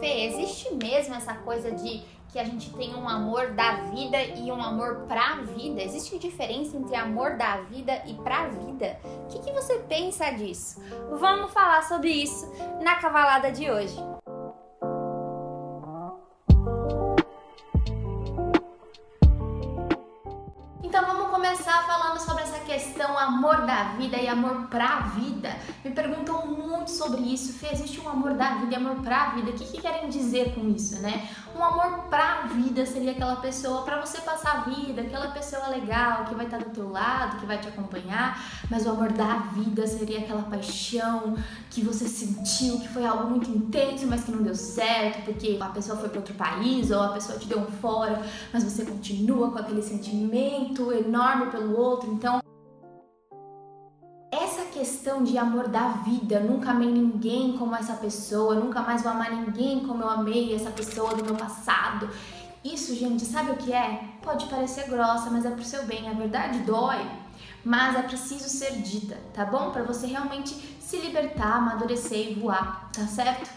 Fê, existe mesmo essa coisa de que a gente tem um amor da vida e um amor pra vida? Existe diferença entre amor da vida e pra vida? O que, que você pensa disso? Vamos falar sobre isso na cavalada de hoje. Questão amor da vida e amor pra vida. Me perguntam muito sobre isso. Fê, existe um amor da vida e amor pra vida. O que, que querem dizer com isso, né? Um amor pra vida seria aquela pessoa para você passar a vida, aquela pessoa legal que vai estar do teu lado, que vai te acompanhar. Mas o amor da vida seria aquela paixão que você sentiu, que foi algo muito intenso, mas que não deu certo, porque a pessoa foi para outro país ou a pessoa te deu um fora, mas você continua com aquele sentimento enorme pelo outro. Então, questão de amor da vida, nunca amei ninguém como essa pessoa, nunca mais vou amar ninguém como eu amei essa pessoa do meu passado. Isso, gente, sabe o que é? Pode parecer grossa, mas é pro seu bem. A verdade dói, mas é preciso ser dita, tá bom? Para você realmente se libertar, amadurecer e voar, tá certo?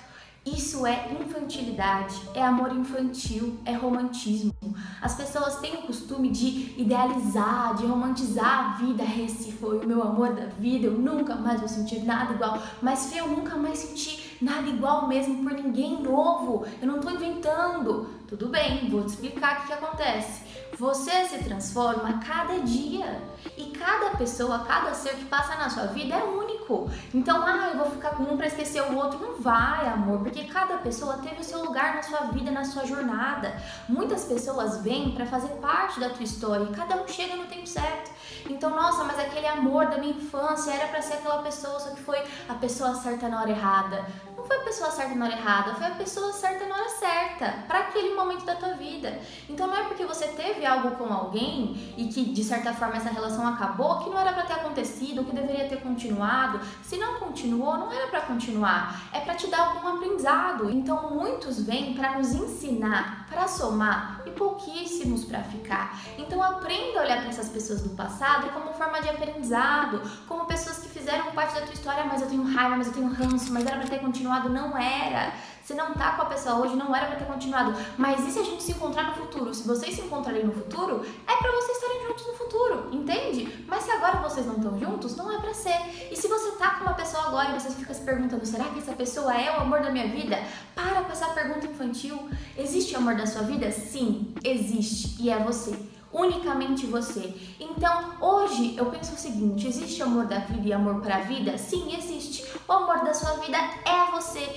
Isso é infantilidade, é amor infantil, é romantismo. As pessoas têm o costume de idealizar, de romantizar a vida. Esse foi o meu amor da vida, eu nunca mais vou sentir nada igual. Mas Fê, eu nunca mais senti nada igual mesmo por ninguém novo. Eu não tô inventando. Tudo bem, vou te explicar o que, que acontece. Você se transforma a cada dia e cada pessoa, cada ser que passa na sua vida é único. Então, ah, eu vou ficar com um para esquecer o outro. Não vai, amor, porque cada pessoa teve o seu lugar na sua vida, na sua jornada. Muitas pessoas vêm para fazer parte da tua história e cada um chega no tempo certo. Então, nossa, mas aquele amor da minha infância era para ser aquela pessoa, só que foi a pessoa certa na hora errada. Não foi a pessoa certa na hora errada, foi a pessoa certa na hora certa, para aquele momento da tua vida. Então, não é porque você teve algo com alguém e que de certa forma essa relação acabou que não era para ter acontecido, que deveria ter continuado. Se não continuou, não era para continuar. É para te dar algum aprendizado. Então, muitos vêm para nos ensinar, para somar e pouquíssimos para ficar. Então, aprenda a olhar para essas pessoas do passado como forma de aprendizado, como pessoas que fizeram parte da tua história, mas eu tenho raiva, mas eu tenho ranço, mas era para ter continuado, não era. Se não tá com a pessoa hoje, não era para ter continuado. Mas e se a gente se encontrar no futuro? Se vocês se encontrarem no futuro, é para vocês estarem juntos no futuro, entende? Mas se agora vocês não estão juntos, não é para ser. E se você tá com uma pessoa agora e você fica se perguntando, será que essa pessoa é o amor da minha vida? Para com essa pergunta infantil. Existe amor da sua vida? Sim, existe. E é você unicamente você. Então, hoje eu penso o seguinte: existe amor da vida e amor para a vida? Sim, existe. O amor da sua vida é você.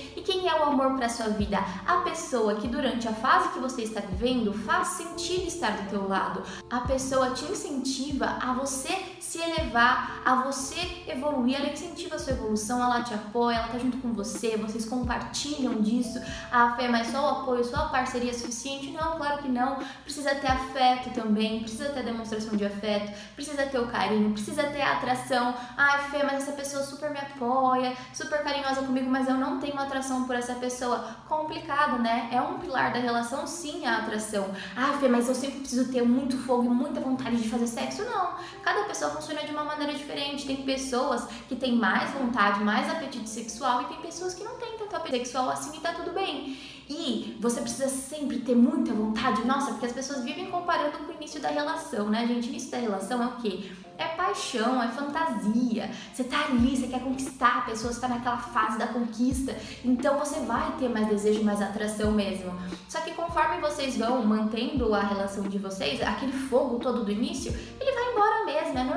Amor para sua vida? A pessoa que durante a fase que você está vivendo faz sentido estar do teu lado. A pessoa te incentiva a você se elevar, a você evoluir, ela incentiva a sua evolução, ela te apoia, ela tá junto com você, vocês compartilham disso. Ah, Fê, mas só o apoio, só a parceria é suficiente? Não, claro que não. Precisa ter afeto também, precisa ter demonstração de afeto, precisa ter o carinho, precisa ter a atração. Ai, Fê, mas essa pessoa super me apoia, super carinhosa comigo, mas eu não tenho atração por essa pessoa. Complicado, né? É um pilar da relação, sim, a atração. Ai, Fê, mas eu sempre preciso ter muito fogo e muita vontade de fazer sexo? Não. Cada pessoa funciona de uma maneira diferente. Tem pessoas que têm mais vontade, mais apetite sexual e tem pessoas que não têm tanto apetite sexual assim e tá tudo bem. E você precisa sempre ter muita vontade. Nossa, porque as pessoas vivem comparando com o início da relação, né, gente? O início da relação é o quê? É paixão, é fantasia. Você tá ali, você quer conquistar a pessoa, você tá naquela fase da conquista. Então você vai ter mais desejo, mais atração mesmo. Só que conforme vocês vão mantendo a relação de vocês, aquele fogo todo do início, ele vai embora mesmo, é normal.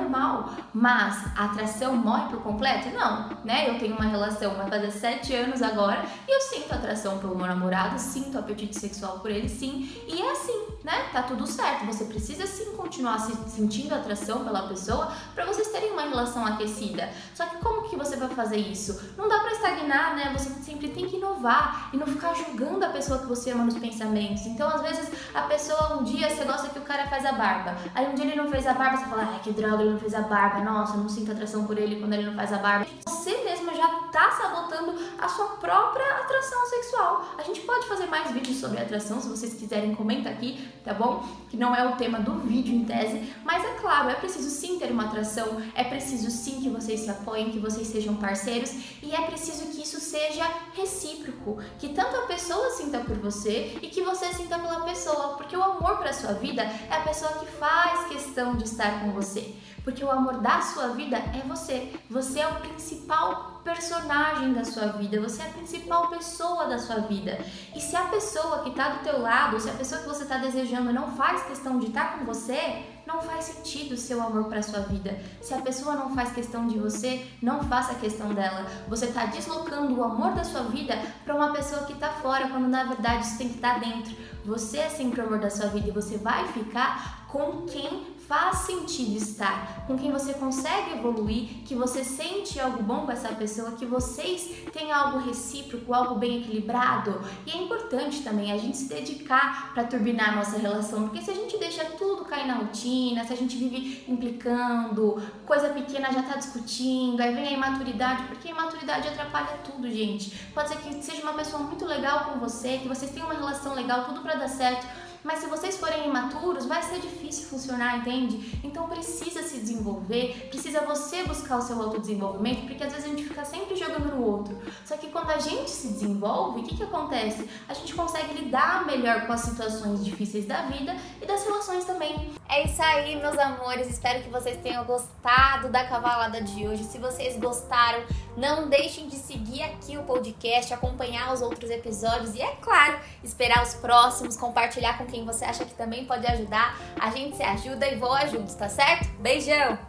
Mas a atração morre por completo? Não, né? Eu tenho uma relação, vai fazer sete anos agora, e eu sinto atração pelo meu namorado, sinto apetite sexual por ele, sim. E é assim, né? Tá tudo certo. Você precisa sim continuar se sentindo atração pela pessoa para vocês terem uma relação aquecida. Só que como que você vai fazer isso? Não dá para estagnar, né? Você inovar e não ficar julgando a pessoa que você ama nos pensamentos. Então, às vezes, a pessoa um dia você gosta que o cara faz a barba. Aí um dia ele não fez a barba, você fala: "Ai, que droga, ele não fez a barba. Nossa, eu não sinto atração por ele quando ele não faz a barba". Você mesma já tá sabotando a sua própria atração sexual. A gente pode fazer mais vídeos sobre atração, se vocês quiserem, comenta aqui, tá bom? Que não é o tema do vídeo em tese, mas é claro, é preciso sim ter uma atração, é preciso sim que vocês se apoiem, que vocês sejam parceiros e é preciso que isso seja recíproco, que tanto a pessoa sinta por você e que você sinta pela pessoa, porque o amor para sua vida é a pessoa que faz questão de estar com você. Porque o amor da sua vida é você. Você é o principal personagem da sua vida, você é a principal pessoa da sua vida. E se a pessoa que está do teu lado, se a pessoa que você está desejando não faz questão de estar tá com você, não faz sentido o seu amor para sua vida. Se a pessoa não faz questão de você, não faça questão dela. Você está deslocando o amor da sua vida para uma pessoa que está fora, quando na verdade isso tem que estar tá dentro. Você é sempre o amor da sua vida e você vai ficar com quem faz sentido estar, com quem você consegue evoluir, que você sente algo bom com essa pessoa, que vocês têm algo recíproco, algo bem equilibrado. E é importante também a gente se dedicar para turbinar a nossa relação, porque se a gente deixa tudo cair na rotina, se a gente vive implicando, coisa pequena já tá discutindo, aí vem a imaturidade, porque a imaturidade atrapalha tudo, gente. Pode ser que seja uma pessoa muito legal com você, que vocês tenham uma relação legal, tudo para dar certo mas se vocês forem imaturos, vai ser difícil funcionar, entende? Então precisa se desenvolver, precisa você buscar o seu autodesenvolvimento, porque às vezes a gente fica sempre jogando no outro. Só que quando a gente se desenvolve, o que, que acontece? A gente consegue lidar melhor com as situações difíceis da vida e das relações também. É isso aí, meus amores. Espero que vocês tenham gostado da cavalada de hoje. Se vocês gostaram, não deixem de seguir aqui o podcast, acompanhar os outros episódios e, é claro, esperar os próximos, compartilhar com quem você acha que também pode ajudar. A gente se ajuda e voa juntos, tá certo? Beijão!